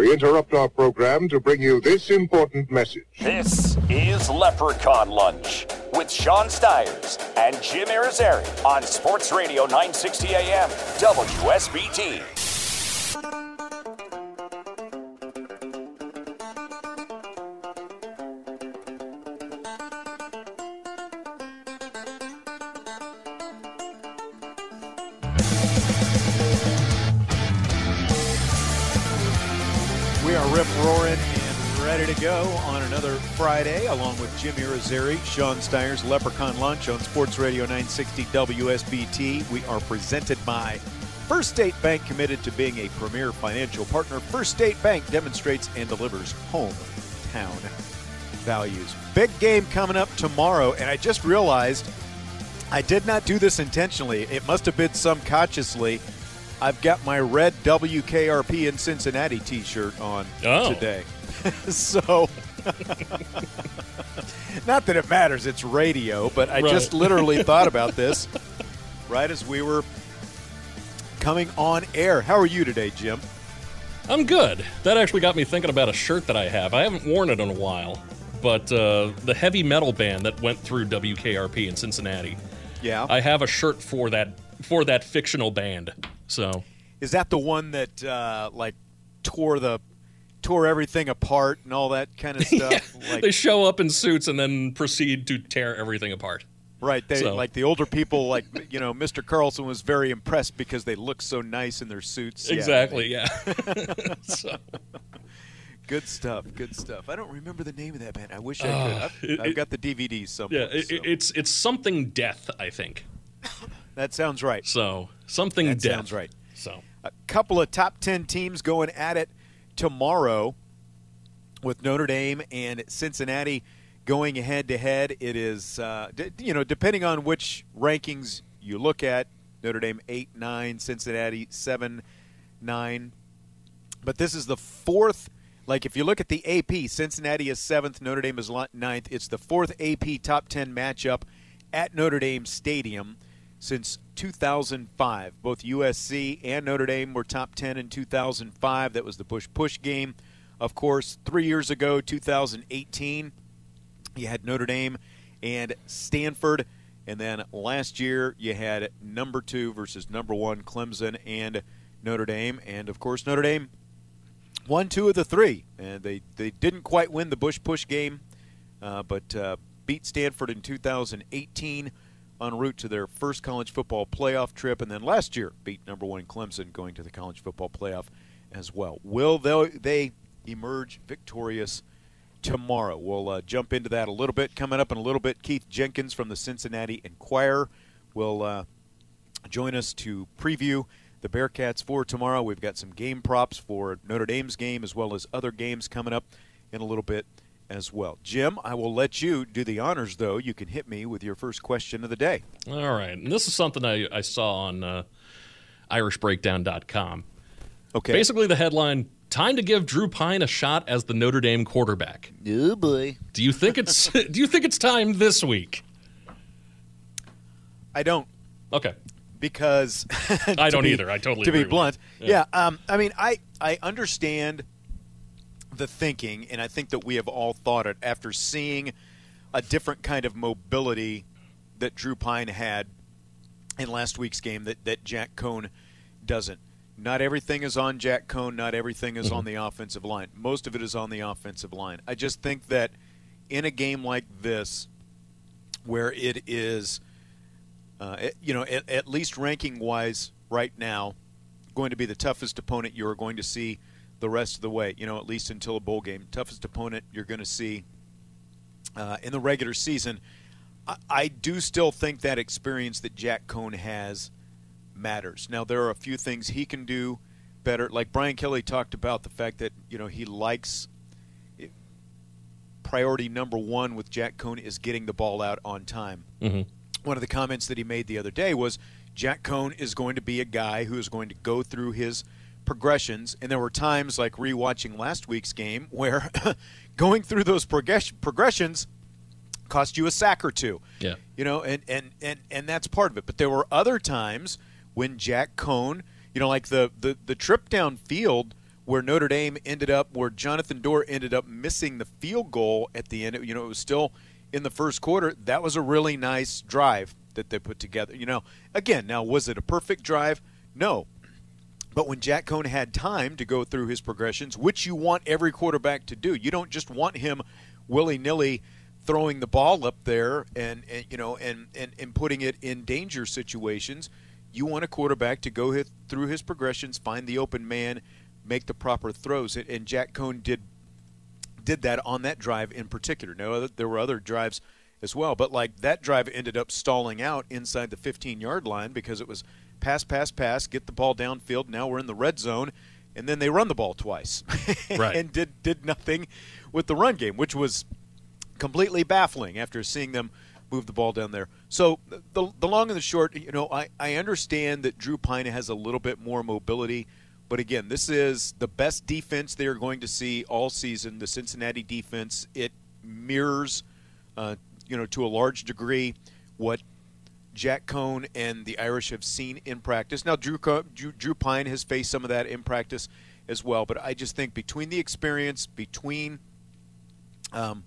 We interrupt our program to bring you this important message. This is Leprechaun Lunch with Sean Stires and Jim Irizarry on Sports Radio 960 AM WSBT. Friday, along with Jim Irizarry, Sean Stires, Leprechaun Lunch on Sports Radio 960 WSBT. We are presented by First State Bank, committed to being a premier financial partner. First State Bank demonstrates and delivers hometown values. Big game coming up tomorrow, and I just realized I did not do this intentionally. It must have been some consciously. I've got my red WKRP in Cincinnati T-shirt on Oh. today, so not that it matters. It's radio, but I Right. just literally thought about this right as we were coming on air. How are you today, Jim? I'm good. That actually got me thinking about a shirt that I have. I haven't worn it in a while, but uh, the heavy metal band that went through WKRP in Cincinnati. Yeah, I have a shirt for that for that fictional band. So is that the one that uh, like tore the tore everything apart and all that kind of stuff? Like, they show up in suits and then proceed to tear everything apart. Right. They So- like the older people, like you know, Mr. Carlson was very impressed because they look so nice in their suits. Exactly. Yeah. so, good stuff. Good stuff. I don't remember the name of that band. I wish I could. Ah, I've, it- I've got the DVDs somewhere. yeah. It, so. it's it's something death. I think. that sounds right. So something That death. sounds right. So A couple of top ten teams going at it tomorrow, with Notre Dame and Cincinnati going head to head. It is, uh, d- you know, depending on which rankings you look at, Notre Dame eight nine, Cincinnati seven nine. But this is the fourth. Like if you look at the AP, Cincinnati is seventh, Notre Dame is ninth. It's the fourth AP top ten matchup at Notre Dame Stadium since 2005. Both USC and Notre Dame were top 10 in 2005. That was the Bush push game. Of course, three years ago, 2018, you had Notre Dame and Stanford. And then last year, you had number two versus number one, Clemson and Notre Dame. And of course, Notre Dame won two of the three. And they, they didn't quite win the Bush push game, uh, but uh, beat Stanford in 2018 en route to their first college football playoff trip. And then last year, beat number one Clemson going to the college football playoff as well. Will they, emerge victorious? tomorrow. We'll uh, jump into that a little bit. Coming up in a little bit, Keith Jenkins from the Cincinnati Enquirer will uh, join us to preview the Bearcats for tomorrow. We've got some game props for Notre Dame's game as well as other games coming up in a little bit as well. Jim, I will let you do the honors, though. You can hit me with your first question of the day. all right, and this is something I I saw on uh, IrishBreakdown.com. Okay. Basically, the headline: "Time to give Drew Pyne a shot as the Notre Dame quarterback." Oh, boy. Do you think it's Do you think it's time this week? I don't. Okay, because I don't be- either. I totally to agree be blunt. you. Yeah. Yeah. um, I mean, I I understand the thinking, and I think that we have all thought it after seeing a different kind of mobility that Drew Pyne had in last week's game that that Jack Coan doesn't. Not everything is on Jack Coan. Not everything is on the offensive line. Most of it is on the offensive line. I just think that in a game like this, where it is uh, it- you know, at, at least ranking wise, right now, going to be the toughest opponent you are going to see the rest of the way. You know, at least until a bowl game, toughest opponent you're going to see uh, in the regular season. I, I do still think that experience that Jack Coan has matters. Now, there are a few things he can do better. Like Brian Kelly talked about the fact that you know he likes priority number one with Jack Coan is getting the ball out on time. Mm-hmm. One of the comments that he made the other day was Jack Coan is going to be a guy who is going to go through his progressions, and there were times like rewatching last week's game where going through those progress- progressions cost you a sack or two. Yeah. You know, and, and, and, and that's part of it. But there were other times when Jack Coan, you know, like the, the, the trip down field where Notre Dame ended up, where Jonathan Doerer ended up missing the field goal at the end. You know, it was still in the first quarter. That was a really nice drive that they put together. You know, again, now was it a perfect drive? No. But when Jack Coan had time to go through his progressions, which you want every quarterback to do, you don't just want him willy nilly throwing the ball up there and, and you know and, and, and putting it in danger situations. You want a quarterback to go hit, through his progressions, find the open man, make the proper throws. And, Jack Coan did did that on that drive in particular. Now there were other drives as well, but like that drive ended up stalling out inside the 15 yard line because it was pass, pass, pass, get the ball downfield. Now we're in the red zone, and then they run the ball twice, Right. and did did nothing with the run game, which was completely baffling after seeing them move the ball down there. So the the long and the short, you know, I I understand that Drew Pyne has a little bit more mobility. But again, this is the best defense they are going to see all season. The Cincinnati defense it mirrors, uh, you know, to a large degree what Jack Coan and the Irish have seen in practice. Now, Drew, Drew, Drew Pyne has faced some of that in practice as well, but I just think between the experience, between um,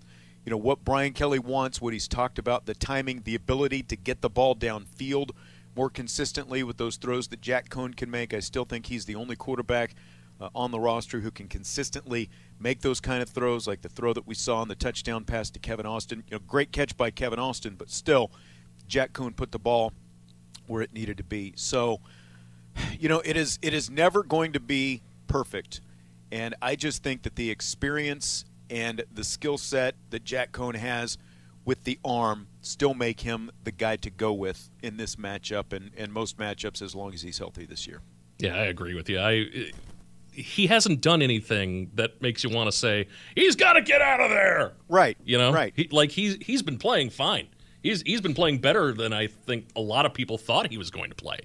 you know what Brian Kelly wants, what he's talked about, the timing, the ability to get the ball downfield more consistently with those throws that Jack Coan can make. I still think he's the only quarterback uh, on the roster who can consistently make those kind of throws, like the throw that we saw on the touchdown pass to Kevin Austin. You know, great catch by Kevin Austin, but still, Jack Coan put the ball where it needed to be. So, you know, it is it is never going to be perfect, and I just think that the experience and the skill set that Jack Coan has with the arm still make him the guy to go with in this matchup and, and most matchups as long as he's healthy this year. Yeah, I agree with you. I he hasn't done anything that makes you want to say he's got to get out of there. Right. You know, Right. He, like he's he's been playing fine. He's he's been playing better than I think a lot of people thought he was going to play.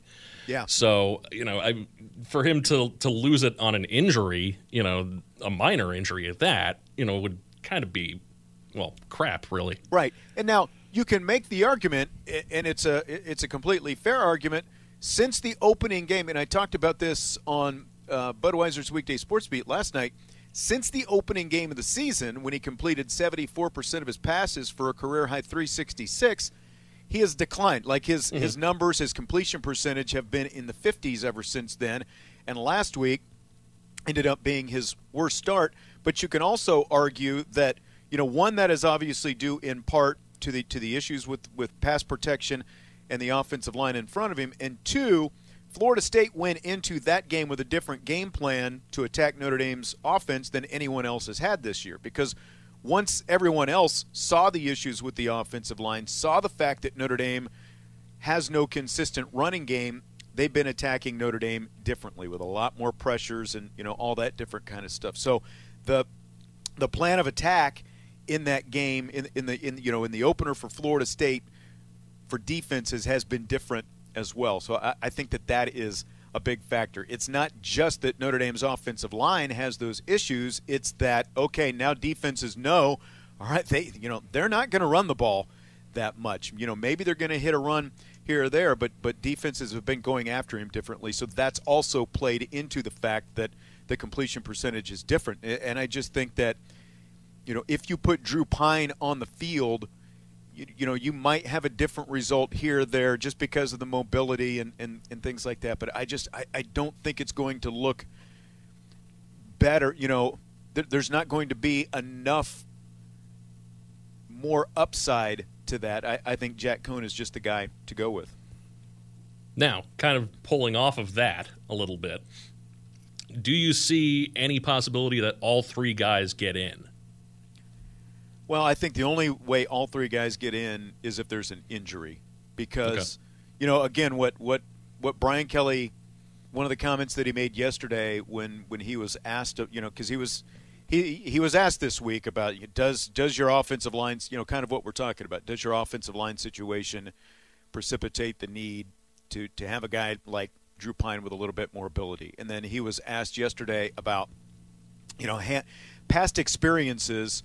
Yeah. So you know, I for him to to lose it on an injury, you know, a minor injury at that, you know, would kind of be well crap, really. Right. And now you can make the argument, and it's a it's a completely fair argument. Since the opening game, and I talked about this on uh, Budweiser's weekday sports beat last night. Since the opening game of the season, when he completed 74% of his passes for a career high 366, he has declined. Like his mm-hmm. his numbers, his completion percentage have been in the 50s ever since then. And last week, ended up being his worst start. But you can also argue that you know one that is obviously due in part to the to the issues with with pass protection and the offensive line in front of him, and two, Florida State went into that game with a different game plan to attack Notre Dame's offense than anyone else has had this year because. Once everyone else saw the issues with the offensive line, saw the fact that Notre Dame has no consistent running game, they've been attacking Notre Dame differently with a lot more pressures and you know all that different kind of stuff. So the the plan of attack in that game in in the in you know in the opener for Florida State for defenses has been different as well. So I, I think that that is a big factor. It's not just that Notre Dame's offensive line has those issues. It's that okay now defenses know all right they you know they're not going to run the ball that much. You know maybe they're going to hit a run here or there, but but defenses have been going after him differently. So that's also played into the fact that the completion percentage is different. And I just think that you know if you put Drew Pyne on the field, you, you know you might have a different result here there just because of the mobility and, and, and things like that. But I just I, I don't think it's going to look better. You know, th- there's not going to be enough more upside to that. I, I think Jack Coan is just the guy to go with. Now, kind of pulling off of that a little bit, do you see any possibility that all three guys get in? Well, I think the only way all three guys get in is if there's an injury, because Okay. you know, again, what what what Brian Kelly one of the comments that he made yesterday when when he was asked, you know, because he was he he was asked this week about does does your offensive lines, you know, kind of what we're talking about, does your offensive line situation precipitate the need to to have a guy like Drew Pyne with a little bit more ability? And then he was asked yesterday about, you know, ha- past experiences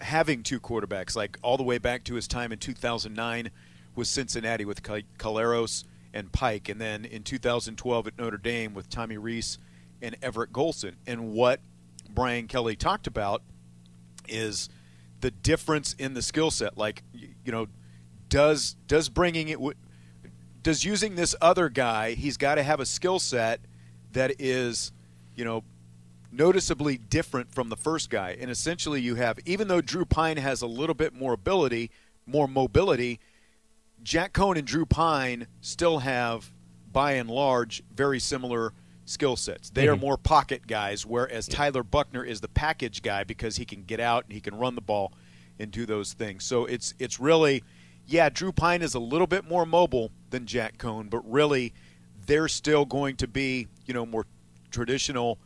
having two quarterbacks, like all the way back to his time in 2009 with Cincinnati with Collaros and Pike, and then in 2012 at Notre Dame with Tommy Rees and Everett Golson. And what Brian Kelly talked about is the difference in the skill set. Like, you know, does does bringing it does using this other guy? He's got to have a skill set that is, you know, noticeably different from the first guy. And essentially, you have even though Drew Pyne has a little bit more ability, more mobility, Jack Coan and Drew Pyne still have, by and large, very similar skill sets. They mm-hmm. are more pocket guys, whereas yeah. Tyler Buchner is the package guy because he can get out and he can run the ball and do those things. So it's it's really, yeah, Drew Pyne is a little bit more mobile than Jack Coan, but really, they're still going to be you know more traditional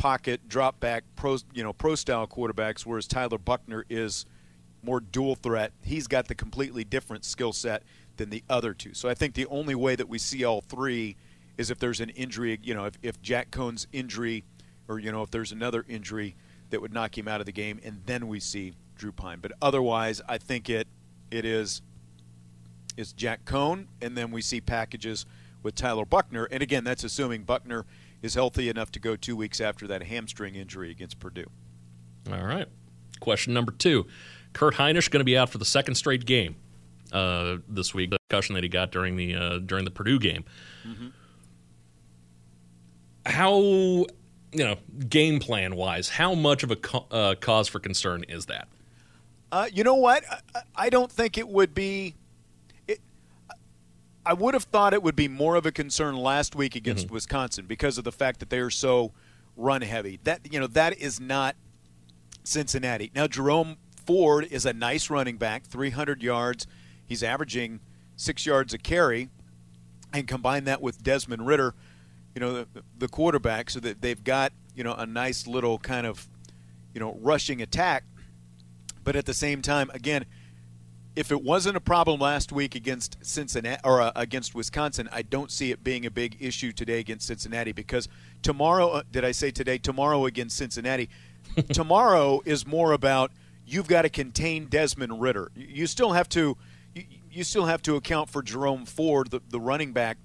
pocket drop back pro you know pro style quarterbacks, whereas Tyler Buchner is more dual threat. He's got the completely different skill set than the other two. So I think the only way that we see all three is if there's an injury, you know, if, if Jack Coan's injury or, you know, if there's another injury that would knock him out of the game, and then we see Drew Pyne. But otherwise, I think it it is is Jack Coan, and then we see packages with Tyler Buchner. And again, that's assuming Buchner is healthy enough to go two weeks after that hamstring injury against Purdue. All right. Question number two. Kurt Hinish going to be out for the second straight game uh, this week. The concussion that he got during the uh, during the Purdue game. Mm-hmm. How you know game plan wise, how much of a co- uh, cause for concern is that? Uh, you know what? I, I, don't think it would be. I would have thought it would be more of a concern last week against mm-hmm. Wisconsin because of the fact that they are so run heavy. That you know that is not Cincinnati. Now Jerome Ford is a nice running back, 300 yards He's averaging six yards a carry, and combine that with Desmond Ridder, you know, the, the quarterback, so that they've got you know a nice little kind of you know rushing attack. But at the same time, again, if it wasn't a problem last week against Cincinnati or uh, against Wisconsin, I don't see it being a big issue today against Cincinnati because tomorrow, uh, did I say today? Tomorrow against Cincinnati. tomorrow is more about you've got to contain Desmond Ridder. You still have to you still have to account for Jerome Ford, the, the running back,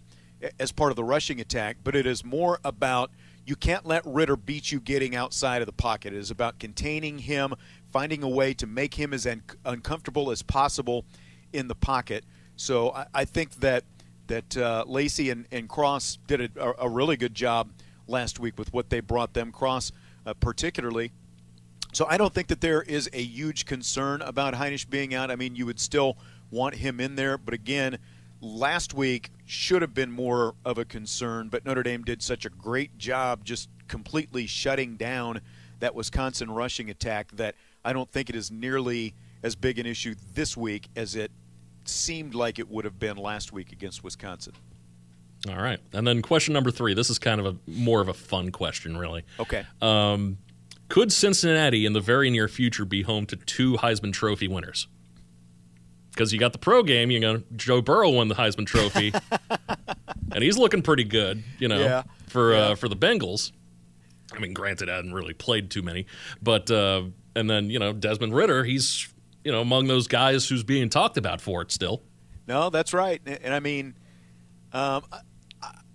as part of the rushing attack, but it is more about you can't let Ridder beat you getting outside of the pocket. It is about containing him, finding a way to make him as un- uncomfortable as possible in the pocket. So I, I think that that uh, Lacey and, and Cross did a, a, really good job last week with what they brought them. Cross, uh, particularly. So I don't think that there is a huge concern about Hinish being out. I mean, you would still want him in there. But again, last week should have been more of a concern, but Notre Dame did such a great job just completely shutting down that Wisconsin rushing attack that I don't think it is nearly as big an issue this week as it seemed like it would have been last week against Wisconsin. All right. And then question number three. This is kind of a more of a fun question, really. Okay. Um, could Cincinnati in the very near future be home to two Heisman Trophy winners? Because you got the pro game. You know, Joe Burrow won the Heisman Trophy, and he's looking pretty good. You know, yeah. for yeah. Uh, for the Bengals. I mean, granted, I hadn't really played too many, but uh, and then you know Desmond Ridder, he's you know among those guys who's being talked about for it still. No, that's right, and I mean, um,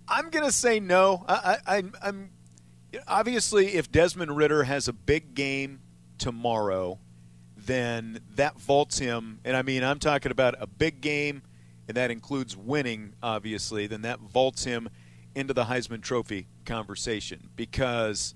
I, am going to say no. I, I, I'm obviously if Desmond Ridder has a big game tomorrow then that vaults him. And I mean, I'm talking about a big game, and that includes winning, obviously. Then that vaults him into the Heisman Trophy conversation because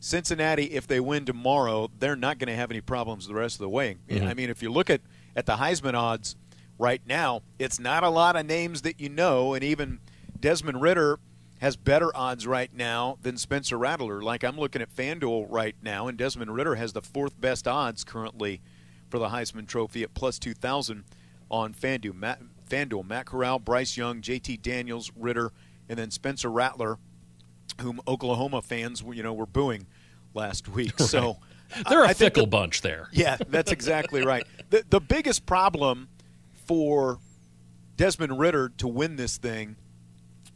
Cincinnati, if they win tomorrow, they're not going to have any problems the rest of the way. Mm-hmm. I mean, if you look at, at the Heisman odds right now, it's not a lot of names that you know, and even Desmond Ridder has better odds right now than Spencer Rattler. Like I'm looking at FanDuel right now, and Desmond Ridder has the fourth best odds currently for the Heisman Trophy at plus 2,000 on FanDuel. Matt, FanDuel, Matt Corral, Bryce Young, JT Daniels, Ridder, and then Spencer Rattler whom Oklahoma fans, you know, were booing last week. So They're a I fickle the- bunch there. yeah, that's exactly right. The the biggest problem for Desmond Ridder to win this thing,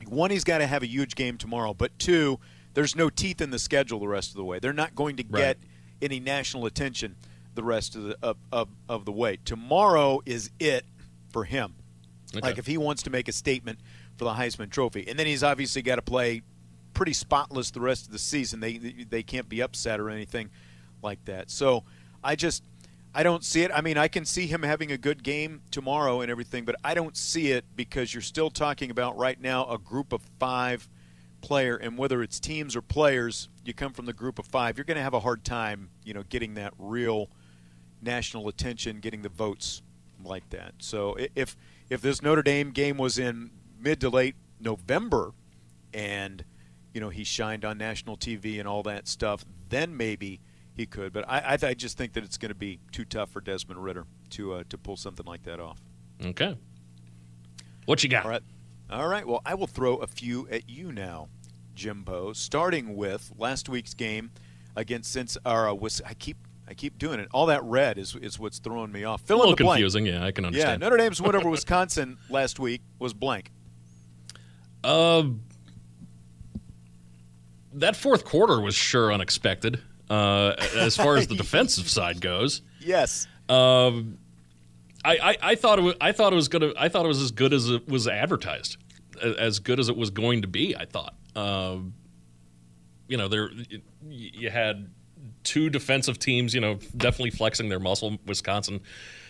one, he's got to have a huge game tomorrow, but two, there's no teeth in the schedule the rest of the way. They're not going to Right. get any national attention the rest of the of, of, of the way. Tomorrow is it for him. Okay. Like if he wants to make a statement for the Heisman Trophy, and then he's obviously got to play pretty spotless the rest of the season. They they can't be upset or anything like that. So I just I don't see it. I mean, I can see him having a good game tomorrow and everything, but I don't see it because you're still talking about right now a group of five player, and whether it's teams or players, you come from the group of five, you're going to have a hard time, you know, getting that real national attention, getting the votes like that. So if if this Notre Dame game was in mid to late November, and you know he shined on national TV and all that stuff, then maybe he could. But I I, I just think that it's going to be too tough for Desmond Ridder to uh, to pull something like that off. Okay. What you got? All right. All right. Well, I will throw a few at you now, Jimbo. Starting with last week's game against since or uh, was I keep I keep doing it. All that red is is what's throwing me off. A Fill in little the blank. confusing. Yeah, I can understand. Yeah. Notre Dame's win over Wisconsin last week was blank. Uh, that fourth quarter was sure unexpected. Uh, as far as the defensive side goes, Yes. um, I, I, I thought it was, I thought it was gonna I thought it was as good as it was advertised, as good as it was going to be. I thought. Um, you know, there you had two defensive teams. You know, definitely flexing their muscle. Wisconsin,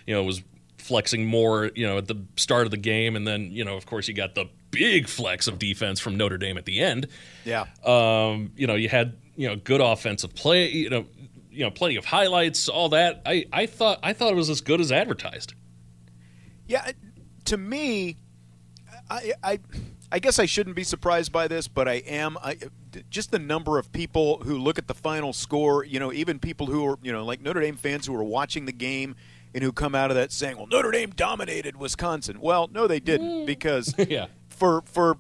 you know, was flexing more. You know, at the start of the game, and then you know, of course, you got the big flex of defense from Notre Dame at the end. Yeah. Um, you know, you had you know good offensive play. You know, you know, plenty of highlights. All that. I, I thought I thought it was as good as advertised. Yeah, to me, I, I, I guess I shouldn't be surprised by this, but I am. I, just the number of people who look at the final score, you know, even people who are, you know, like Notre Dame fans who are watching the game and who come out of that saying, "Well, Notre Dame dominated Wisconsin." Well, no, they didn't mm. because yeah. for for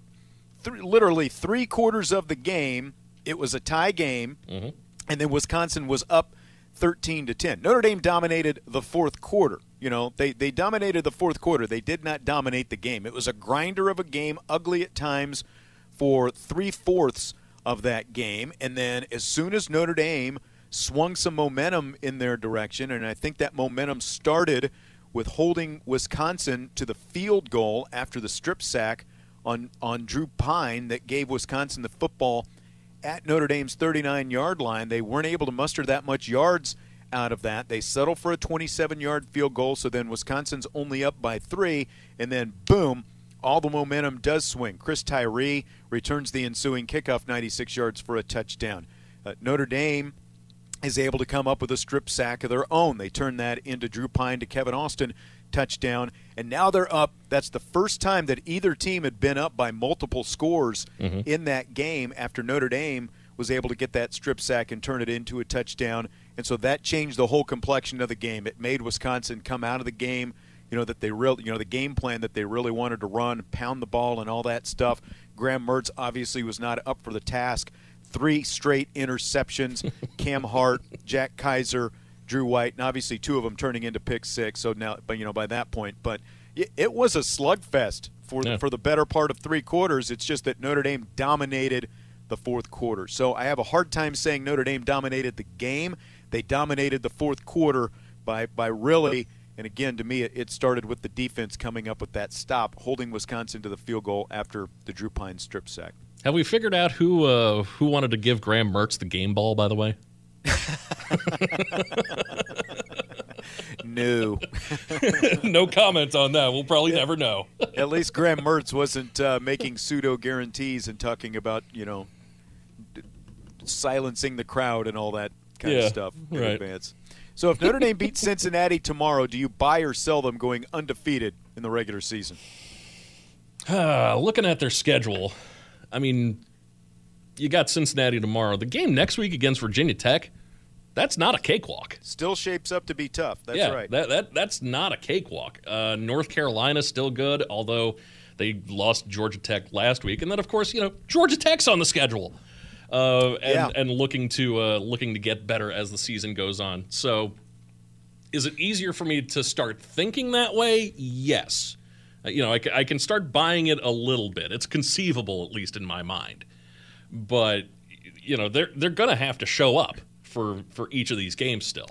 th- literally three quarters of the game, it was a tie game, mm-hmm. and then Wisconsin was up thirteen to ten. Notre Dame dominated the fourth quarter. You know, they they dominated the fourth quarter. They did not dominate the game. It was a grinder of a game, ugly at times, for three fourths of that game, and then as soon as Notre Dame swung some momentum in their direction, and I think that momentum started with holding Wisconsin to the field goal after the strip sack on on Drew Pyne that gave Wisconsin the football at Notre Dame's 39 yard line. They weren't able to muster that much yards out of that. They settle for a 27 yard field goal, so then Wisconsin's only up by three, and then boom, all the momentum does swing. Chris Tyree returns the ensuing kickoff 96 yards for a touchdown. Uh, Notre Dame is able to come up with a strip sack of their own. They turn that into Drew Pyne to Kevin Austin touchdown, and now they're up. That's the first time that either team had been up by multiple scores mm-hmm. in that game after Notre Dame was able to get that strip sack and turn it into a touchdown. And so that changed the whole complexion of the game. It made Wisconsin come out of the game, you know, that they really, you know, the game plan that they really wanted to run, pound the ball and all that stuff. Graham Mertz obviously was not up for the task. Three straight interceptions. Cam Hart, Jack Kaiser, Drew White, and obviously two of them turning into pick six. So now, but you know, by that point, but it, it was a slugfest for Yeah. for the better part of three quarters. It's just that Notre Dame dominated the fourth quarter. So I have a hard time saying Notre Dame dominated the game. They dominated the fourth quarter by by really. And again, to me, it, it started with the defense coming up with that stop, holding Wisconsin to the field goal after the Drew Pyne strip sack. Have we figured out who uh, who wanted to give Graham Mertz the game ball? By the way, No. no comment on that. We'll probably never know. At least Graham Mertz wasn't uh, making pseudo guarantees and talking about, you know, d- silencing the crowd and all that kind Yeah, of stuff in right. advance. So if Notre Dame beats Cincinnati tomorrow, do you buy or sell them going undefeated in the regular season? Uh, looking at their schedule, I mean, you got Cincinnati tomorrow. The game next week against Virginia Tech, that's not a cakewalk. Still shapes up to be tough. That's yeah, right. That, that that's not a cakewalk. Uh, North Carolina's still good, although they lost Georgia Tech last week, and then of course you know Georgia Tech's on the schedule. uh, and Yeah. and looking to uh, looking to get better as the season goes on. So, is it easier for me to start thinking that way? Yes. Uh, You know, I, I can start buying it a little bit. It's conceivable, at least in my mind. But you know, they're they're gonna have to show up for for each of these games still.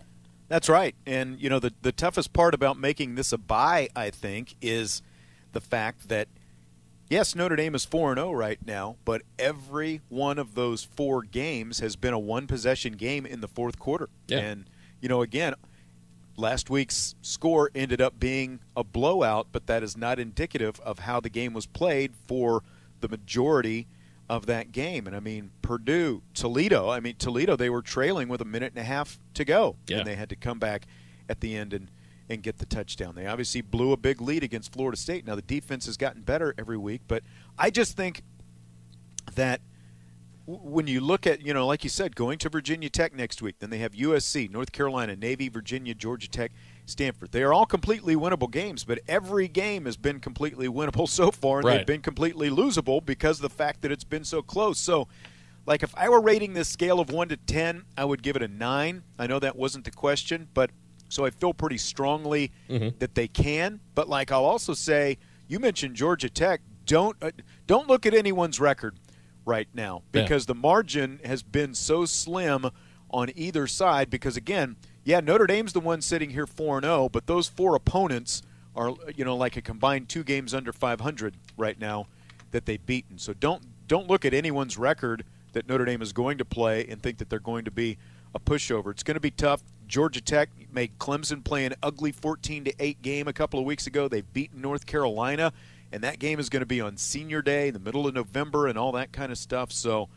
That's right. And, you know, the, the toughest part about making this a buy, I think, is the fact that, yes, Notre Dame is 4 and 0 right now, but every one of those four games has been a one possession game in the fourth quarter. Yeah. And, you know, again, last week's score ended up being a blowout, but that is not indicative of how the game was played for the majority of that game. And I mean, Purdue, Toledo, I mean, Toledo, they were trailing with a minute and a half to go. Yeah. And they had to come back at the end and, and get the touchdown. They obviously blew a big lead against Florida State. Now, the defense has gotten better every week, but I just think that when you look at, you know, like you said, going to Virginia Tech next week, then they have USC, North Carolina, Navy, Virginia, Georgia Tech, Stanford. They are all completely winnable games, but every game has been completely winnable so far, and Right. they've been completely losable because of the fact that it's been so close. So, like, if I were rating this scale of 1 to 10, I would give it a 9. I know that wasn't the question, but so I feel pretty strongly that they can. But, like, I'll also say, you mentioned Georgia Tech. Don't uh, don't look at anyone's record right now Yeah. because the margin has been so slim on either side. Because again, yeah, Notre Dame's the one sitting here four and zero, but those four opponents are you know like a combined two games under 500 right now that they've beaten. So don't don't look at anyone's record that Notre Dame is going to play and think that they're going to be a pushover. It's going to be tough. Georgia Tech made Clemson play an ugly 14 to 8 game a couple of weeks ago. They've beaten North Carolina, and that game is going to be on Senior Day, in the middle of November, and all that kind of stuff. So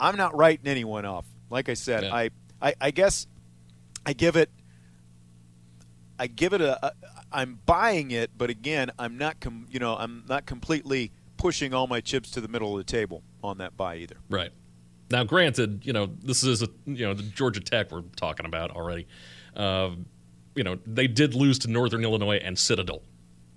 I'm not writing anyone off. Like I said, Yeah. I, I I guess I give it I give it a, a I'm buying it, but again, I'm not com, you know I'm not completely pushing all my chips to the middle of the table on that buy either. Right. Now, granted, you know this is a you know the Georgia Tech we're talking about already. Uh, you know they did lose to Northern Illinois and Citadel,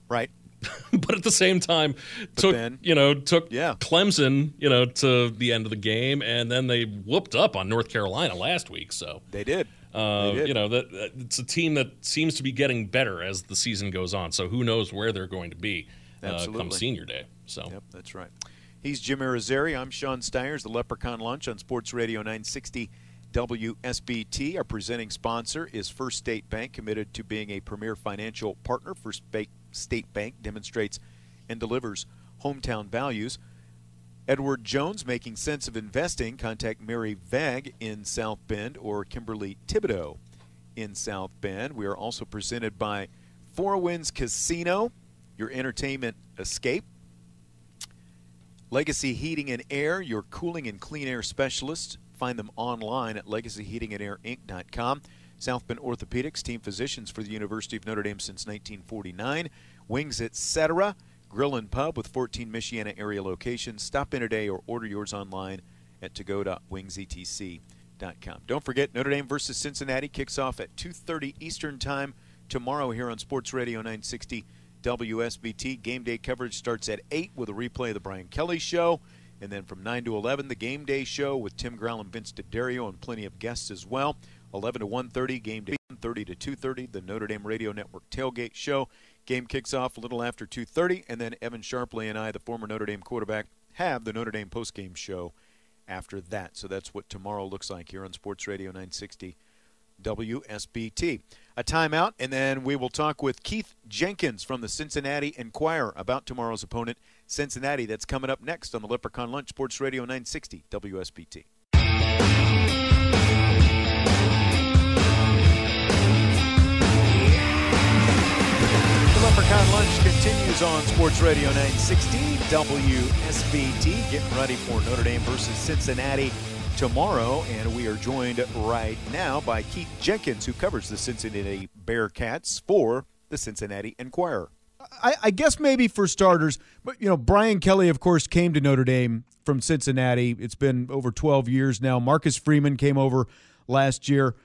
Right? but at the same time took then- you know took Yeah. Clemson you know to the end of the game, and then they whooped up on North Carolina last week. So They did. Uh, you know that that- it's a team that seems to be getting better as the season goes on. So who knows where they're going to be uh, come Senior Day? So Yep, that's right. He's Jim Irizarry. I'm Sean Stires, the Leprechaun Lunch on Sports Radio 960 WSBT. Our presenting sponsor is First State Bank, committed to being a premier financial partner. First State Bank demonstrates and delivers hometown values. Edward Jones, making sense of investing. Contact Mary Vag in South Bend or Kimberly Thibodeau in South Bend. We are also presented by Four Winds Casino, your entertainment escape. Legacy Heating and Air, your cooling and clean air specialist. Find them online at legacyheatingandair.inc.com. South Bend Orthopedics, team physicians for the University of Notre Dame since 1949. Wings, etc. Grill and Pub with 14 Michiana area locations. Stop in today or order yours online at togo.wingsetc.com. Don't forget, Notre Dame versus Cincinnati kicks off at 2.30 Eastern Time tomorrow here on Sports Radio 960 WSBT. Game day coverage starts at 8 with a replay of the Brian Kelly Show. And then from 9 to 11, the Game Day Show with Tim Growl and Vince DiDario and plenty of guests as well. 11 to 1.30, Game Day 1.30 to 2.30, the Notre Dame Radio Network Tailgate Show. Game kicks off a little after 2.30, and then Evan Sharpley and I, the former Notre Dame quarterback, have the Notre Dame postgame show after that. So that's what tomorrow looks like here on Sports Radio 960 WSBT. A timeout, and then we will talk with Keith Jenkins from the Cincinnati Enquirer about tomorrow's opponent, Cincinnati. That's coming up next on the Leprechaun Lunch, Sports Radio 960 WSBT. Lunch continues on Sports Radio 960 WSBT. Getting ready for Notre Dame versus Cincinnati tomorrow, and we are joined right now by Keith Jenkins, who covers the Cincinnati Bearcats for the Cincinnati Enquirer. I, I guess maybe for starters, but you know, Brian Kelly, of course, came to Notre Dame from Cincinnati. It's been over 12 years now. Marcus Freeman came over last year.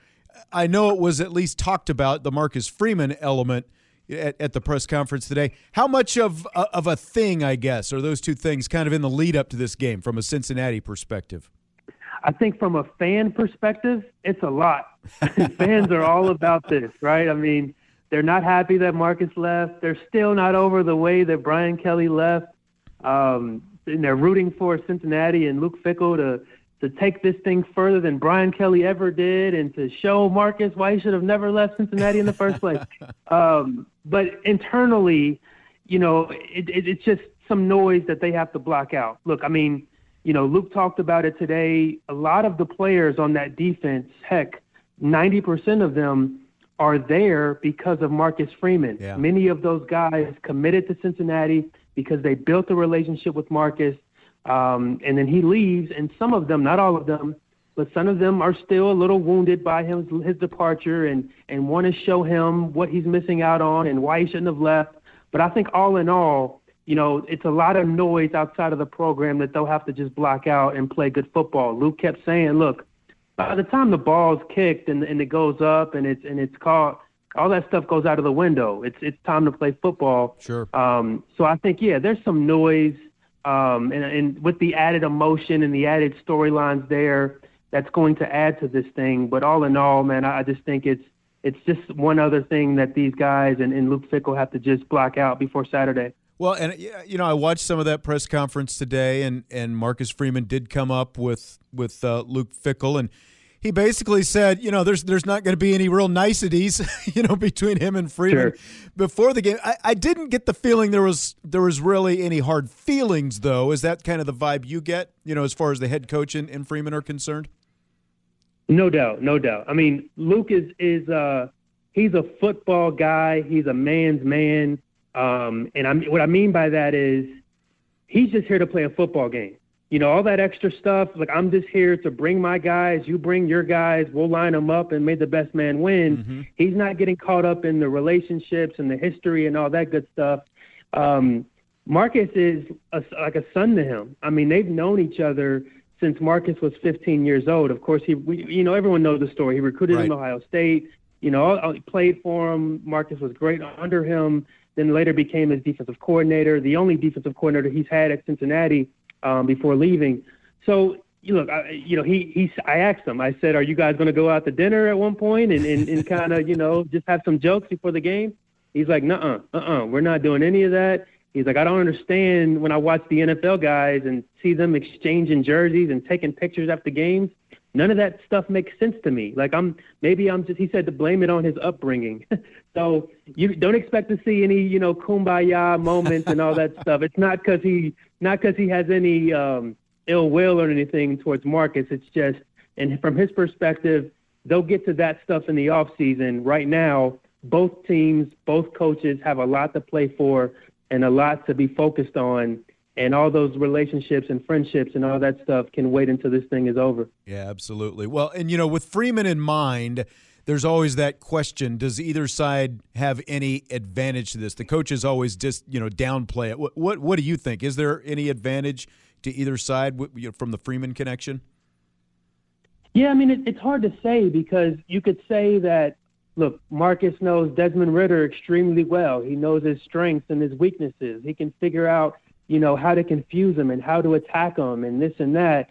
I know it was at least talked about the Marcus Freeman element at, at the press conference today. How much of of a thing, I guess, are those two things kind of in the lead up to this game from a Cincinnati perspective? I think from a fan perspective, it's a lot. Fans are all about this, right? I mean, they're not happy that Marcus left. They're still not over the way that Brian Kelly left. Um, and they're rooting for Cincinnati and Luke Fickell to to take this thing further than Brian Kelly ever did, and to show Marcus why he should have never left Cincinnati in the first place. Um, but internally, you know, it, it, it's just some noise that they have to block out. Look, I mean, you know, Luke talked about it today. A lot of the players on that defense, heck, 90% of them are there because of Marcus Freeman. Yeah. Many of those guys committed to Cincinnati because they built a relationship with Marcus. Um, and then he leaves, and some of them, not all of them, but some of them are still a little wounded by his, his departure and, and want to show him what he's missing out on and why he shouldn't have left. But I think all in all, you know, it's a lot of noise outside of the program that they'll have to just block out and play good football. Luke kept saying, look, by the time the ball's kicked and, and it goes up and it's and it's caught, all that stuff goes out of the window. It's it's time to play football. Sure. Um, so I think yeah, there's some noise, um, and, and with the added emotion and the added storylines there, that's going to add to this thing. But all in all, man, I, I just think it's it's just one other thing that these guys and, and Luke Fickell have to just block out before Saturday. Well, and you know, I watched some of that press conference today, and and Marcus Freeman did come up with with uh, Luke Fickell, and he basically said, you know, there's there's not going to be any real niceties, you know, between him and Freeman Sure. before the game. I, I didn't get the feeling there was there was really any hard feelings, though. Is that kind of the vibe you get, you know, as far as the head coach and, and Freeman are concerned? No doubt, no doubt. I mean, Luke is is uh he's a football guy. He's a man's man. Um, and I'm what I mean by that is he's just here to play a football game. You know, all that extra stuff. Like I'm just here to bring my guys. You bring your guys. We'll line them up and make the best man win. He's not getting caught up in the relationships and the history and all that good stuff. Um, Marcus is a, like a son to him. I mean, they've known each other since Marcus was 15 years old. Of course, he, we, you know, everyone knows the story. He recruited him Right. to Ohio State. You know, played for him. Marcus was great under him. Then later became his defensive coordinator, the only defensive coordinator he's had at Cincinnati um, before leaving. So, you look, I, you know, he he. I asked him. I said, "Are you guys going to go out to dinner at one point and and, and kind of, you know, just have some jokes before the game?" He's like, "Nuh-uh, uh-uh, we're not doing any of that." He's like, "I don't understand when I watch the NFL guys and see them exchanging jerseys and taking pictures after games. None of that stuff makes sense to me. Like I'm maybe I'm just he said to blame it on his upbringing. so you don't expect to see any, you know, kumbaya moments and all that stuff. It's not cuz he not cuz he has any um ill will or anything towards Marcus. It's just and from his perspective, they'll get to that stuff in the off season. Right now, both teams, both coaches have a lot to play for and a lot to be focused on. And all those relationships and friendships and all that stuff can wait until this thing is over. Yeah, absolutely. Well, and you know, with Freeman in mind, there's always that question: Does either side have any advantage to this? The coaches always just you know downplay it. What what, what do you think? Is there any advantage to either side from the Freeman connection? Yeah, I mean, it, it's hard to say because you could say that, look, Marcus knows Desmond Ridder extremely well. He knows his strengths and his weaknesses. He can figure out, you know, how to confuse him and how to attack him and this and that.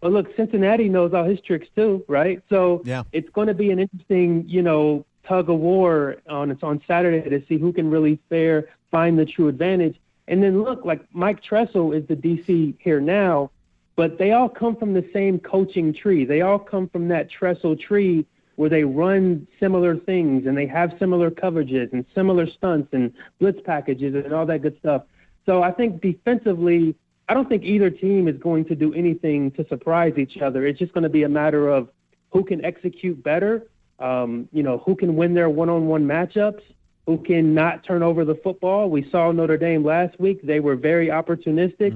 But look, Cincinnati knows all his tricks too, right? So Yeah. it's going to be an interesting, you know, tug of war on it's on Saturday to see who can really fare find the true advantage. And then look, like Mike Tressel is the DC here now, but they all come from the same coaching tree. They all come from that Tressel tree where they run similar things and they have similar coverages and similar stunts and blitz packages and all that good stuff. So I think defensively, I don't think either team is going to do anything to surprise each other. It's just going to be a matter of who can execute better, um, you know, who can win their one-on-one matchups, who can not turn over the football. We saw Notre Dame last week; they were very opportunistic.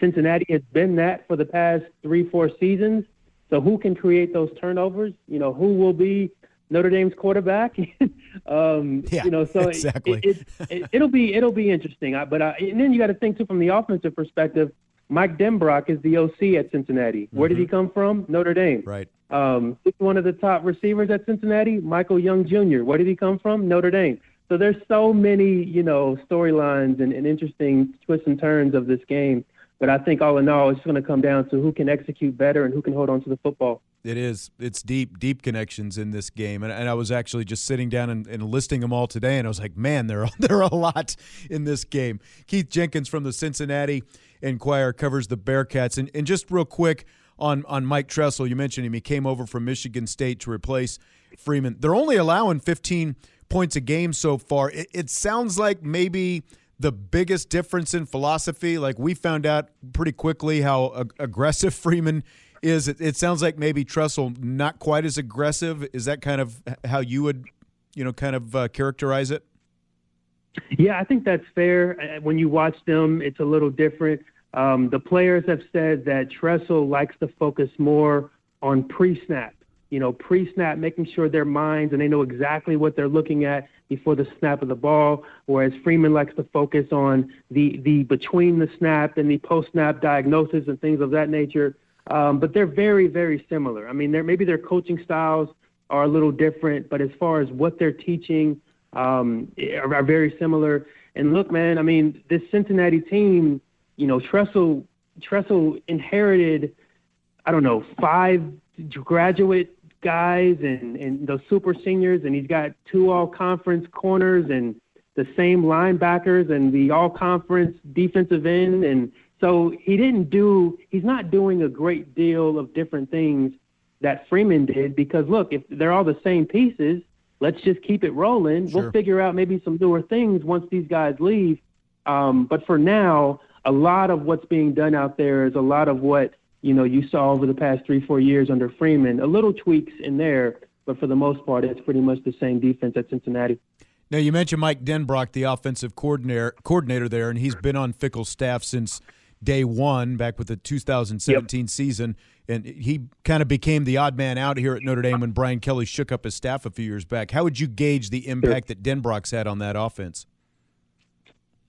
Cincinnati has been that for the past three, four seasons. So who can create those turnovers? You know, who will be Notre Dame's quarterback? um, Yeah, you know, so it- exactly. it, it, it, will be it'll be interesting. I- But uh, and then you got to think too from the offensive perspective. Mike Denbrock is the OC at Cincinnati. Where did he come from? Notre Dame. Right. Um, one of the top receivers at Cincinnati? Michael Young Jr. Where did he come from? Notre Dame. So there's so many, you know, storylines and, and interesting twists and turns of this game. But I think all in all, it's going to come down to who can execute better and who can hold on to the football. It is. It's deep, deep connections in this game, and, and I was actually just sitting down and, and, listing them all today, and I was like, man, there are there are a lot in this game. Keith Jenkins from the Cincinnati Enquirer covers the Bearcats, and, and just real quick on on Mike Tressel, you mentioned him. He came over from Michigan State to replace Freeman. They're only allowing 15 points a game so far. It, it sounds like maybe the biggest difference in philosophy. Like we found out pretty quickly how ag- aggressive Freeman is. It, it, sounds like maybe Tressel not quite as aggressive. Is that kind of how you would, you know, kind of uh, characterize it? Yeah, I think that's fair. Uh, when you watch them, it's a little different. Um, the players have said that Tressel likes to focus more on pre-snap. You know, pre-snap, making sure their minds and they know exactly what they're looking at before the snap of the ball. Whereas Freeman likes to focus on the the between the snap and the post-snap diagnosis and things of that nature. Um, but they're very, very similar. I mean, they're, maybe their coaching styles are a little different, but as far as what they're teaching, um, are, are very similar. And look, man, I mean, this Cincinnati team, you know, Tressel Tressel inherited, I don't know, five graduate guys and and those super seniors, and he's got two all conference corners and the same linebackers and the all conference defensive end and so he didn't do, he's not doing a great deal of different things that Freeman did because look, if they're all the same pieces, let's just keep it rolling. Sure. We'll figure out maybe some newer things once these guys leave. Um, but for now, a lot of what's being done out there is a lot of what you know you saw over the past three, four years under Freeman. A little tweaks in there, but for the most part, it's pretty much the same defense at Cincinnati. Now you mentioned Mike Denbrock, the offensive coordinator coordinator there, and he's been on Fickell's staff since day one back with the 2017 yep. season. And he kind of became the odd man out here at Notre Dame when Brian Kelly shook up his staff a few years back. How would you gauge the impact that Denbrock's had on that offense?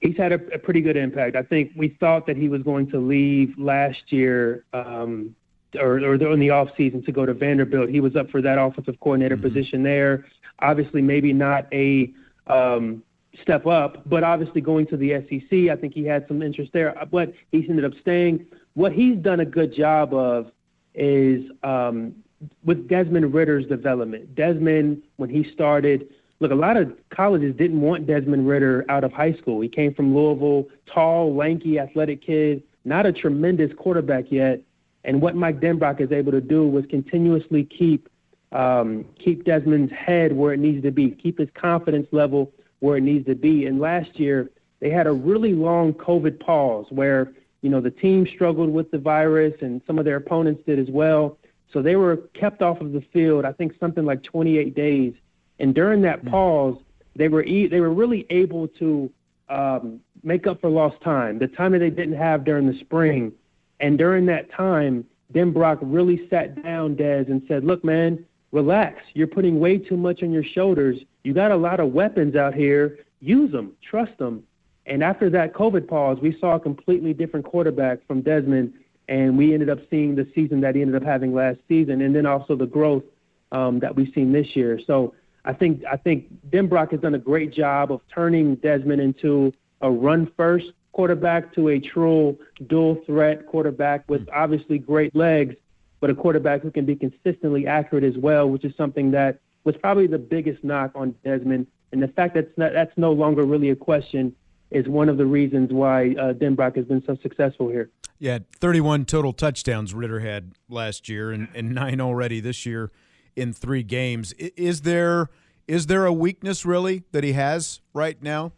He's had a, a, pretty good impact. I think we thought that he was going to leave last year um, or, or in the offseason to go to Vanderbilt. He was up for that offensive coordinator mm-hmm. position there. Obviously, maybe not a um, step up, but obviously going to the SEC, I think he had some interest there, but he's ended up staying. What he's done a good job of is um, with Desmond Ridder's development. Desmond, when he started, look, a lot of colleges didn't want Desmond Ridder out of high school. He came from Louisville, tall, lanky, athletic kid, not a tremendous quarterback yet. And what Mike Denbrock is able to do was continuously keep um, keep Desmond's head where it needs to be, keep his confidence level where it needs to be. And last year, they had a really long COVID pause where, you know, the team struggled with the virus and some of their opponents did as well. So they were kept off of the field, I think something like 28 days. And during that hmm. pause, they were e- they were really able to um, make up for lost time, the time that they didn't have during the spring. And during that time, Denbrock really sat down, Des, and said, "Look, man, relax. You're putting way too much on your shoulders. You got a lot of weapons out here. Use them. Trust them. And after that COVID pause, we saw a completely different quarterback from Desmond, and we ended up seeing the season that he ended up having last season, and then also the growth um, that we've seen this year. So I think I think Denbrock has done a great job of turning Desmond into a run-first quarterback to a true dual threat quarterback with obviously great legs, but a quarterback who can be consistently accurate as well, which is something that was probably the biggest knock on Desmond. And the fact that that's, that's no longer really a question is one of the reasons why uh, Denbrock has been so successful here. Yeah, 31 total touchdowns Ridder had last year, and, and nine already this year in three games. Is there is there a weakness really that he has right now?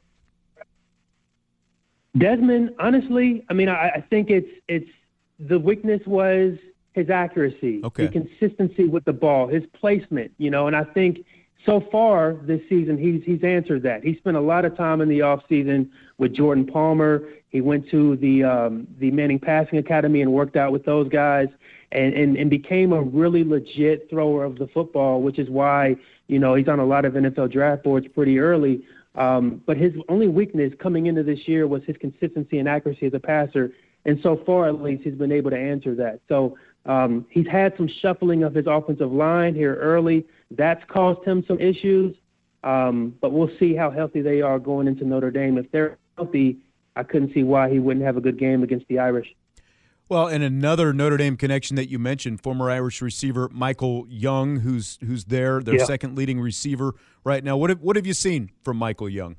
Desmond, honestly, I mean, I, I think it's it's the weakness was his accuracy, okay. the consistency with the ball, his placement, you know, and I think so far this season he's he's answered that. He spent a lot of time in the off season with Jordan Palmer. He went to the um, the Manning Passing Academy and worked out with those guys and, and, and became a really legit thrower of the football, which is why, you know, he's on a lot of NFL draft boards pretty early. Um, but his only weakness coming into this year was his consistency and accuracy as a passer. And so far, at least, he's been able to answer that. So um, he's had some shuffling of his offensive line here early. That's caused him some issues. Um, but we'll see how healthy they are going into Notre Dame. If they're healthy, I couldn't see why he wouldn't have a good game against the Irish. Well, and another Notre Dame connection that you mentioned, former Irish receiver Michael Young, who's who's there, their Yeah. second leading receiver right now. What have, what have you seen from Michael Young?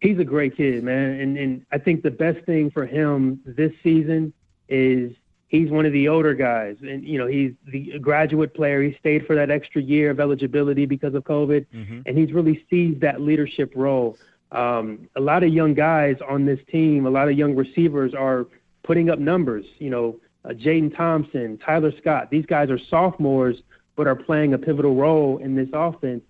He's a great kid, man, and and I think the best thing for him this season is he's one of the older guys, and you know he's the graduate player. He stayed for that extra year of eligibility because of COVID, and he's really seized that leadership role. Um, a lot of young guys on this team, a lot of young receivers are putting up numbers. You know, uh, Jaden Thompson, Tyler Scott. These guys are sophomores, but are playing a pivotal role in this offense.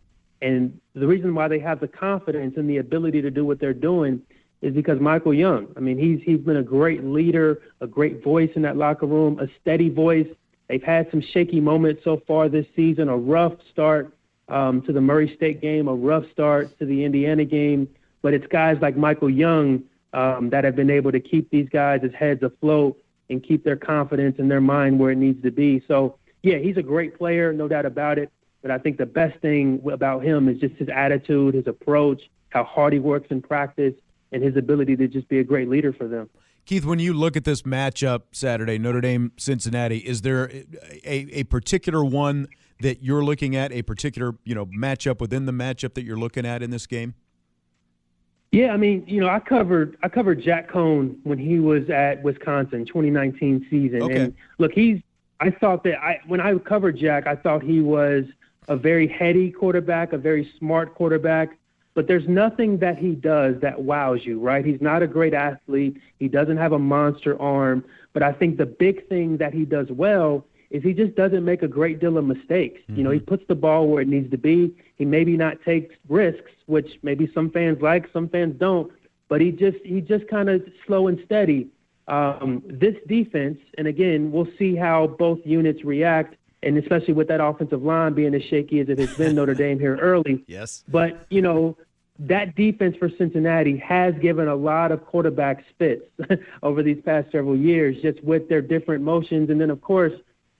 And the reason why they have the confidence and the ability to do what they're doing is because Michael Young. I mean, he's he's been a great leader, a great voice in that locker room, a steady voice. They've had some shaky moments so far this season, a rough start um, to the Murray State game, a rough start to the Indiana game. But it's guys like Michael Young um, that have been able to keep these guys' heads afloat and keep their confidence and their mind where it needs to be. So, yeah, he's a great player, no doubt about it. But I think the best thing about him is just his attitude, his approach, how hard he works in practice, and his ability to just be a great leader for them. Keith, when you look at this matchup Saturday, Notre Dame Cincinnati, is there a, a particular one that you're looking at, a particular you know matchup within the matchup that you're looking at in this game? Yeah, I mean, you know, I covered I covered Jack Coan when he was at Wisconsin 2019 season. Okay. And look, he's I thought that I when I covered Jack, I thought he was a very heady quarterback, a very smart quarterback, but there's nothing that he does that wows you, right? He's not a great athlete. He doesn't have a monster arm, but I think the big thing that he does well is he just doesn't make a great deal of mistakes. You know, he mm-hmm. puts the ball where it needs to be. He maybe not takes risks, which maybe some fans like, some fans don't, but he just he just kind of slow and steady. Um, this defense, and again, we'll see how both units react, and especially with that offensive line being as shaky as it has been Notre Dame here early. Yes. But, you know, that defense for Cincinnati has given a lot of quarterbacks fits over these past several years, just with their different motions. And then, of course,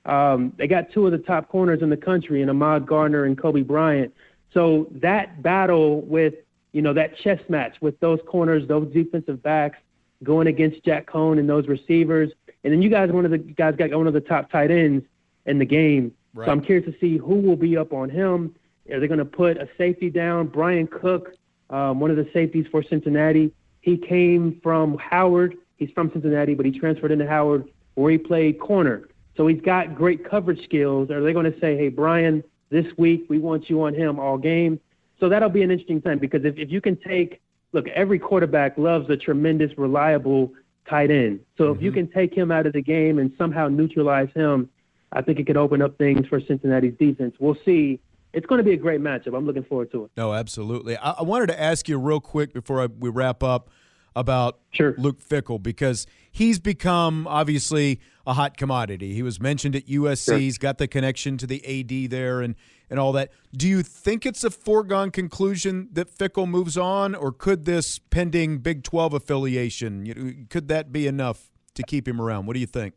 um, they got two of the top corners in the country in Ahmad Gardner and Coby Bryant. So that battle with, you know, that chess match with those corners, those defensive backs going against Jack Coan and those receivers. And then you guys, one of the guys got one of the top tight ends in the game. Right. So I'm curious to see who will be up on him. Are they going to put a safety down? Brian Cook, um, one of the safeties for Cincinnati. He came from Howard. He's from Cincinnati, but he transferred into Howard where he played corner. So he's got great coverage skills. Are they going to say, hey, Brian, this week we want you on him all game? So that'll be an interesting thing because if, if you can take, look, every quarterback loves a tremendous, reliable tight end. So if you mm-hmm. can take him out of the game and somehow neutralize him, I think it could open up things for Cincinnati's defense. We'll see. It's going to be a great matchup. I'm looking forward to it. No, absolutely. I, I wanted to ask you real quick before I, we wrap up about Sure. Luke Fickell because he's become obviously a hot commodity. He was mentioned at USC. He's got the connection to the AD there and and all that. Do you think it's a foregone conclusion that Fickell moves on, or could this pending Big Twelve affiliation you know, could that be enough to keep him around? What do you think?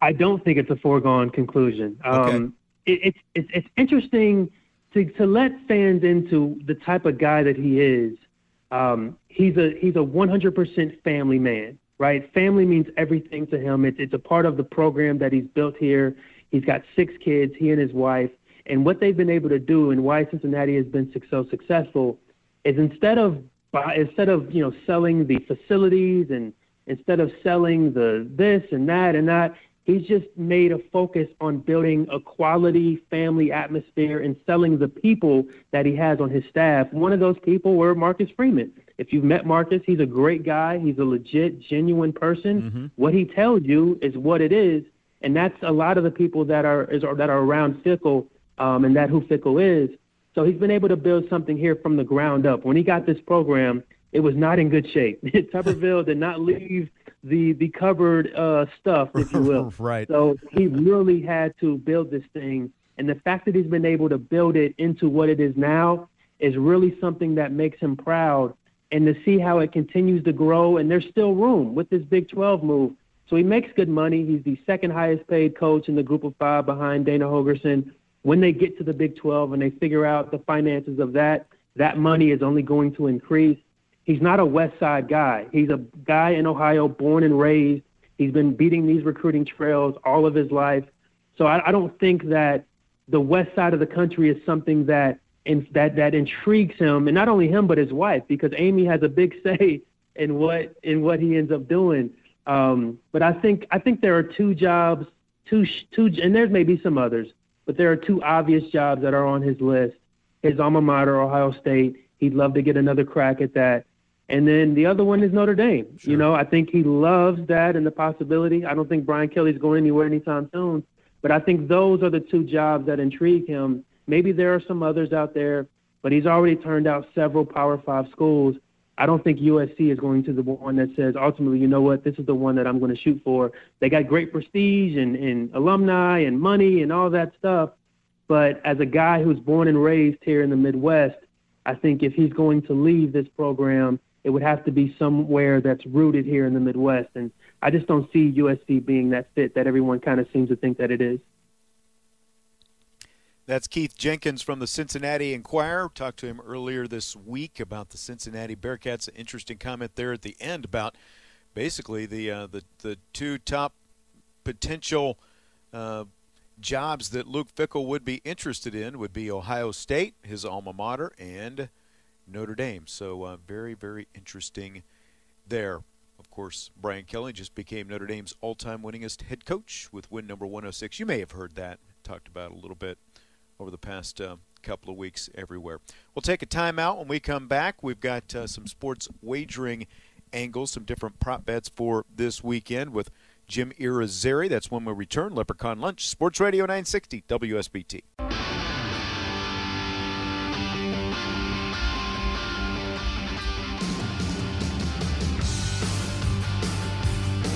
I don't think it's a foregone conclusion. Okay. Um, it, it's it's it's interesting to to let fans into the type of guy that he is. Um, he's a he's a 100% family man, right? Family means everything to him. It's it's a part of the program that he's built here. He's got six kids, he and his wife, and what they've been able to do, and why Cincinnati has been so successful, is instead of instead of you know selling the facilities and instead of selling the this and that and that, he's just made a focus on building a quality family atmosphere and selling the people that he has on his staff. One of those people were Marcus Freeman. If you've met Marcus, he's a great guy. He's a legit, genuine person. What he tells you is what it is, and that's a lot of the people that are is, that are around Fickell, um, and that who Fickell is. So he's been able to build something here from the ground up. When he got this program, it was not in good shape. Tuberville did not leave the the covered uh, stuff, if you will. Right. So he really had to build this thing, and the fact that he's been able to build it into what it is now is really something that makes him proud. And to see how it continues to grow, and there's still room with this Big 12 move. So he makes good money. He's the second highest paid coach in the group of five behind Dana Holgorsen. When they get to the Big 12 and they figure out the finances of that, that money is only going to increase. He's not a West Side guy. He's a guy in Ohio, born and raised. He's been beating these recruiting trails all of his life. So I, I don't think that the West Side of the country is something that that that intrigues him, and not only him but his wife, because Amy has a big say in what in what he ends up doing. Um, but I think I think there are two jobs, two two, and there's maybe some others, but there are two obvious jobs that are on his list. His alma mater, Ohio State. He'd love to get another crack at that. And then the other one is Notre Dame. Sure. You know, I think he loves that and the possibility. I don't think Brian Kelly's going anywhere anytime soon. But I think those are the two jobs that intrigue him. Maybe there are some others out there, but he's already turned out several Power Five schools. I don't think USC is going to the one that says ultimately, you know what, this is the one that I'm going to shoot for. They got great prestige and, and alumni and money and all that stuff. But as a guy who's born and raised here in the Midwest, I think if he's going to leave this program, it would have to be somewhere that's rooted here in the Midwest. And I just don't see USC being that fit that everyone kind of seems to think that it is. That's Keith Jenkins from the Cincinnati Enquirer. Talked to him earlier this week about the Cincinnati Bearcats. An interesting comment there at the end about basically the uh, the the two top potential uh, jobs that Luke Fickell would be interested in would be Ohio State, his alma mater, and Notre Dame. So uh, very very interesting there Of course, Brian Kelly just became Notre Dame's all time winningest head coach with win number 106. You may have heard that, talked about a little bit over the past uh, couple of weeks everywhere. We'll take a timeout when we come back. We've got uh, some sports wagering angles, some different prop bets for this weekend with Jim Irizarry. That's when we return. Leprechaun Lunch, Sports Radio 960, WSBT.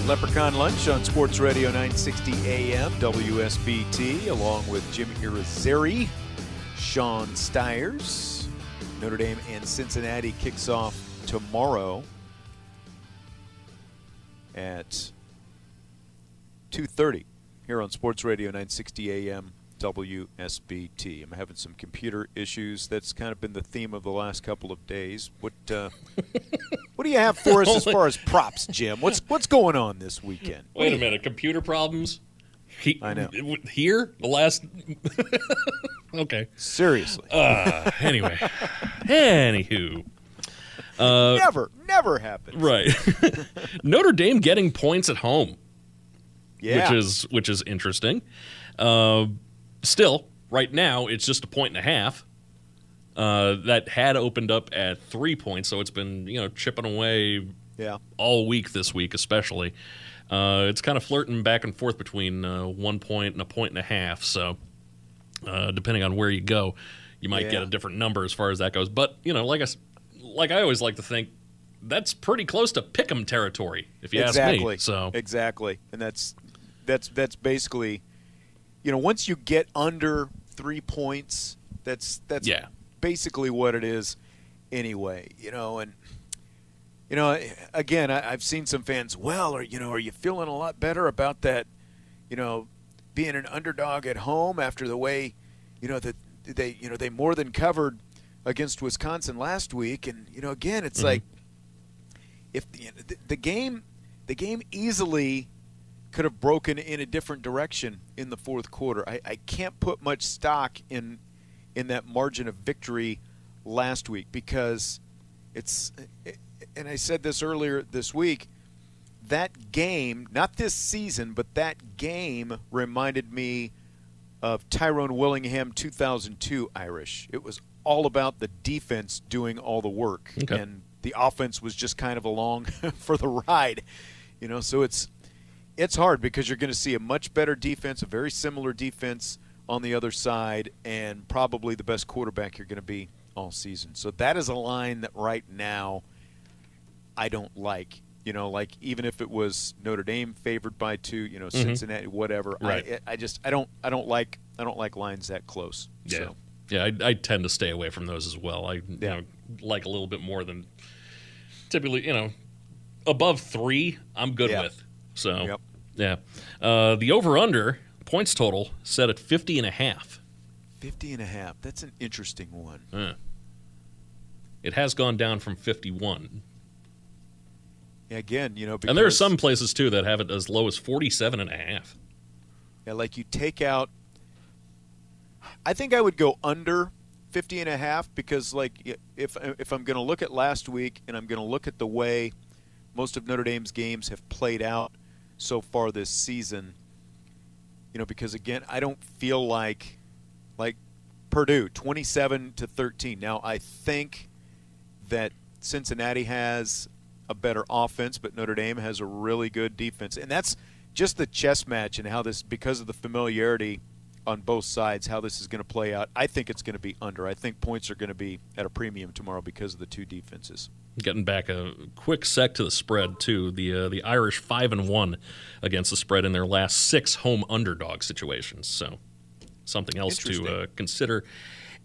Leprechaun Lunch on Sports Radio 960 AM, WSBT, along with Jim Irizarry, Sean Stires. Notre Dame and Cincinnati kicks off tomorrow at 2.30 here on Sports Radio 960 AM, WSBT. I'm having some computer issues. That's kind of been the theme of the last couple of days. What uh, what do you have for us as far as props, Jim? What's what's going on this weekend? Wait a minute, computer problems? He, I know. Here, the last. okay. Seriously. Uh, anyway, anywho. Uh, never, never happens. Right. Notre Dame getting points at home. Yeah. Which is which is interesting. Uh, still, right now, it's just a point and a half. Uh, that had opened up at three points, so it's been you know chipping away yeah. all week this week, especially. Uh, it's kind of flirting back and forth between uh, one point and a point and a half. So, uh, depending on where you go, you might yeah. get a different number as far as that goes. But you know, like I like I always like to think that's pretty close to pick'em territory, if you exactly. ask me. So exactly, and that's that's that's basically you know, once you get under three points, that's that's yeah. basically what it is anyway. You know, and you know, again, I, have seen some fans. Well, or you know, are you feeling a lot better about that? You know, being an underdog at home after the way, you know, that they you know they more than covered against Wisconsin last week, and you know, again, it's mm-hmm. like if the, the game the game easily could have broken in a different direction in the fourth quarter. I, I can't put much stock in in that margin of victory last week because it's and I said this earlier this week that game, not this season, but that game reminded me of Tyrone Willingham 2002 Irish. It was all about the defense doing all the work okay. and the offense was just kind of along for the ride. You know, so it's it's hard because you're going to see a much better defense, a very similar defense on the other side, and probably the best quarterback you're going to be all season. So that is a line that right now I don't like. You know, like even if it was Notre Dame favored by two, you know, mm-hmm. Cincinnati, whatever. Right. I, I just I don't I don't like I don't like lines that close. Yeah. So. Yeah, I, I, tend to stay away from those as well. I yeah. you know, like a little bit more than typically, you know, above three, I'm good yeah. with. So, yep. yeah. Uh, the over under points total set at 50 and a half. 50 and a half. That's an interesting one. It has gone down from 51. Yeah, again, you know, And there are some places too that have it as low as 47 and a half. Yeah, like you take out. I think I would go under 50 and a half because, like, if if I'm going to look at last week and I'm going to look at the way most of Notre Dame's games have played out so far this season, you know, because again, I don't feel like like Purdue 27 to 13. Now, I think that Cincinnati has a better offense, but Notre Dame has a really good defense, and that's just the chess match and how this because of the familiarity on both sides how this is going to play out. I think it's going to be under. I think points are going to be at a premium tomorrow because of the two defenses. Getting back a quick sec to the spread too. The uh, the Irish five and one against the spread in their last six home underdog situations. So something else to uh, consider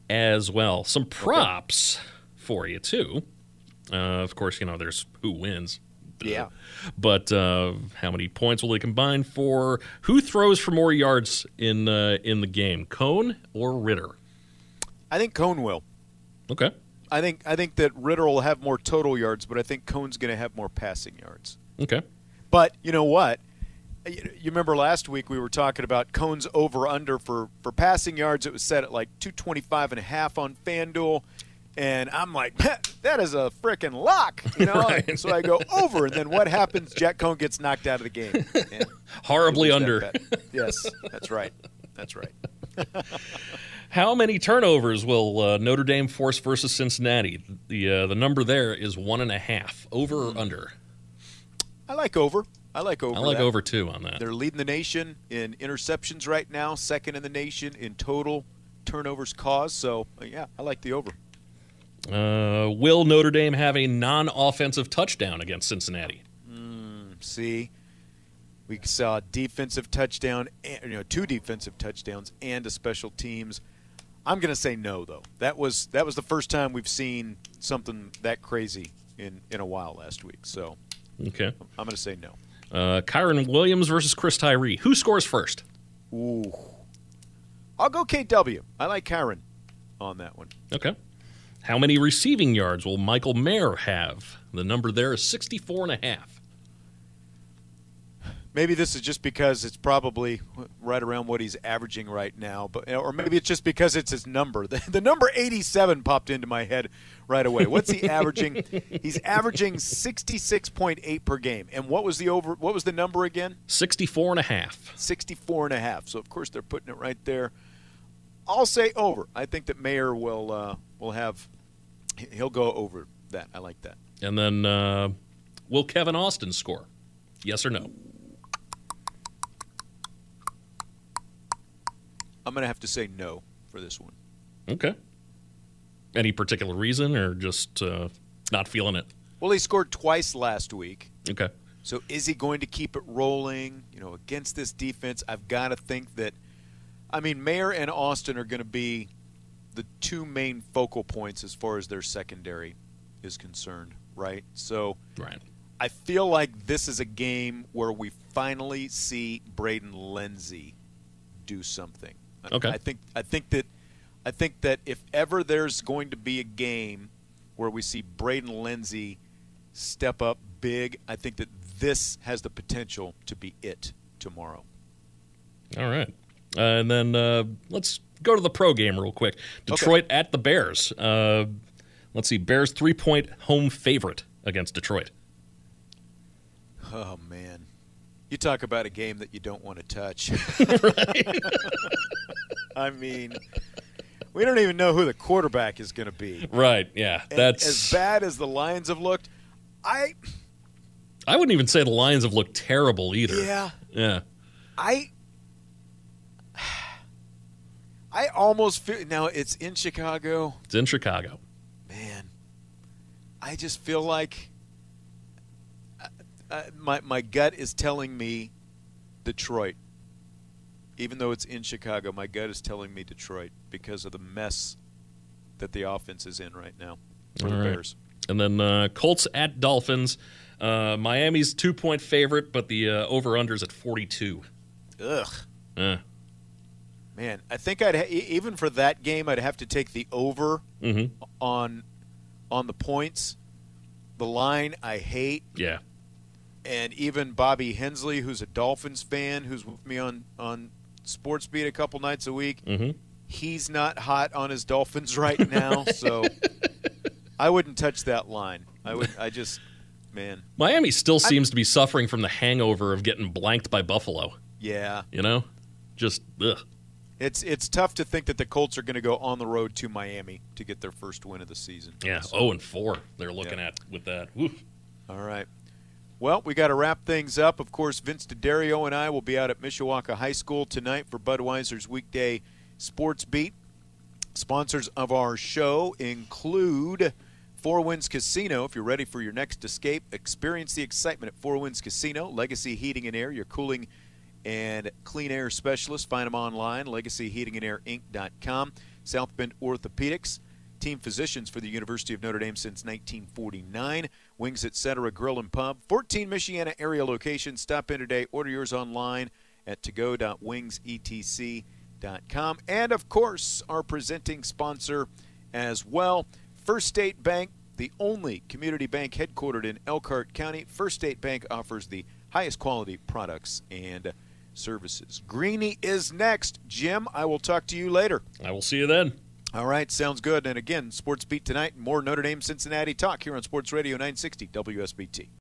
as well. Some props for you too. Uh, of course, you know there's who wins. Yeah. But uh, how many points will they combine for? Who throws for more yards in uh, in the game, Coan or Ridder? I think Coan will. Okay. I think I think that Ridder will have more total yards, but I think Coan's going to have more passing yards. Okay. But you know what? You remember last week we were talking about Coan's over under for, for passing yards. It was set at like 225 and a half on FanDuel. And I'm like, that is a freaking lock, you know. Right. So I go over, and then what happens? Jack Coan gets knocked out of the game. And Horribly under. that. Yes, that's right. That's right. How many turnovers will uh, Notre Dame force versus Cincinnati? The uh, the number there is one and a half. Over or under? I like over. I like over. I like that. over two on that. They're leading the nation in interceptions right now, second in the nation in total turnovers caused. So uh, yeah, I like the over. Uh, will Notre Dame have a non-offensive touchdown against Cincinnati? See, we saw a defensive touchdown, and, you know, two defensive touchdowns, and a special teams. I'm going to say no, though. That was that was the first time we've seen something that crazy in in a while last week. So Okay. I'm going to say no. Uh, Kyren Williams versus Chris Tyree. Who scores first? Ooh, I'll go KW. I like Kyron on that one. Okay. How many receiving yards will Michael Mayer have? The number there is 64 and a half. Maybe this is just because it's probably right around what he's averaging right now, but or maybe it's just because it's his number. The, the number 87 popped into my head right away. What's he averaging? he's averaging 66.8 per game. And what was the over what was the number again? 64 and a half. 64 and a half. So of course they're putting it right there. I'll say over. I think that Mayer will uh, will have he'll go over that. I like that. And then uh, will Kevin Austin score? Yes or no? I'm going to have to say no for this one. Okay. Any particular reason or just uh, not feeling it? Well, he scored twice last week. Okay. So is he going to keep it rolling? You know, against this defense, I've got to think that. I mean, Mayer and Austin are going to be the two main focal points as far as their secondary is concerned, right? So Right. I feel like this is a game where we finally see Braden Lenzy do something. I- Okay. I think I think that I think that if ever there's going to be a game where we see Braden Lenzy step up big, I think that this has the potential to be it tomorrow. All right. Uh, and then uh, let's go to the pro game real quick. Detroit at the Bears. Uh, let's see. Bears three point home favorite against Detroit. Oh man. You talk about a game that you don't want to touch. I mean, we don't even know who the quarterback is going to be. Right. Yeah. And That's as bad as the Lions have looked. I I wouldn't even say the Lions have looked terrible either. yeah, Yeah. I I almost feel now it's in Chicago. It's in Chicago. Man, I just feel like uh, uh, my my gut is telling me Detroit. Even though it's in Chicago, my gut is telling me Detroit because of the mess that the offense is in right now for the All right. Bears. And then uh, Colts at Dolphins. Uh, Miami's two point favorite, but the uh, over unders at 42. Ugh. Uh, Man, I think I'd ha- even for that game I'd have to take the over mhm. on on the points. The line I hate, Yeah. and even Bobby Hensley, who's a Dolphins fan, who's with me on on Sports Beat a couple nights a week. Mhm. He's not hot on his Dolphins right now, so I wouldn't touch that line. I would. I just, man, Miami still seems to be suffering from the hangover of getting blanked by Buffalo. yeah. You know, just ugh. It's it's tough to think that the Colts are going to go on the road to Miami to get their first win of the season. Yeah. Oh, and four. They're looking Yeah. at with that. All right. Well, we got to wrap things up. Of course, Vince DiDario and I will be out at Mishawaka High School tonight for Budweiser's weekday sports beat. Sponsors of our show include Four Winds Casino. If you're ready for your next escape, experience the excitement at Four Winds Casino. Legacy Heating and Air, your cooling and clean air specialist. Find them online, legacyheatingandairinc.com. South Bend Orthopedics, team physicians for the University of Notre Dame since 1949. Wings Etc. Grill and Pub. 14 Michiana area locations. Stop in today. Order yours online at togo.wingsetc.com. And of course, our presenting sponsor as well, First State Bank, the only community bank headquartered in Elkhart County. First State Bank offers the highest quality products and services. Greeny is next. Jim, I will talk to you later. I will see you then. All right, sounds good. And again, Sports Beat tonight, more Notre Dame Cincinnati talk here on Sports Radio 960 WSBT.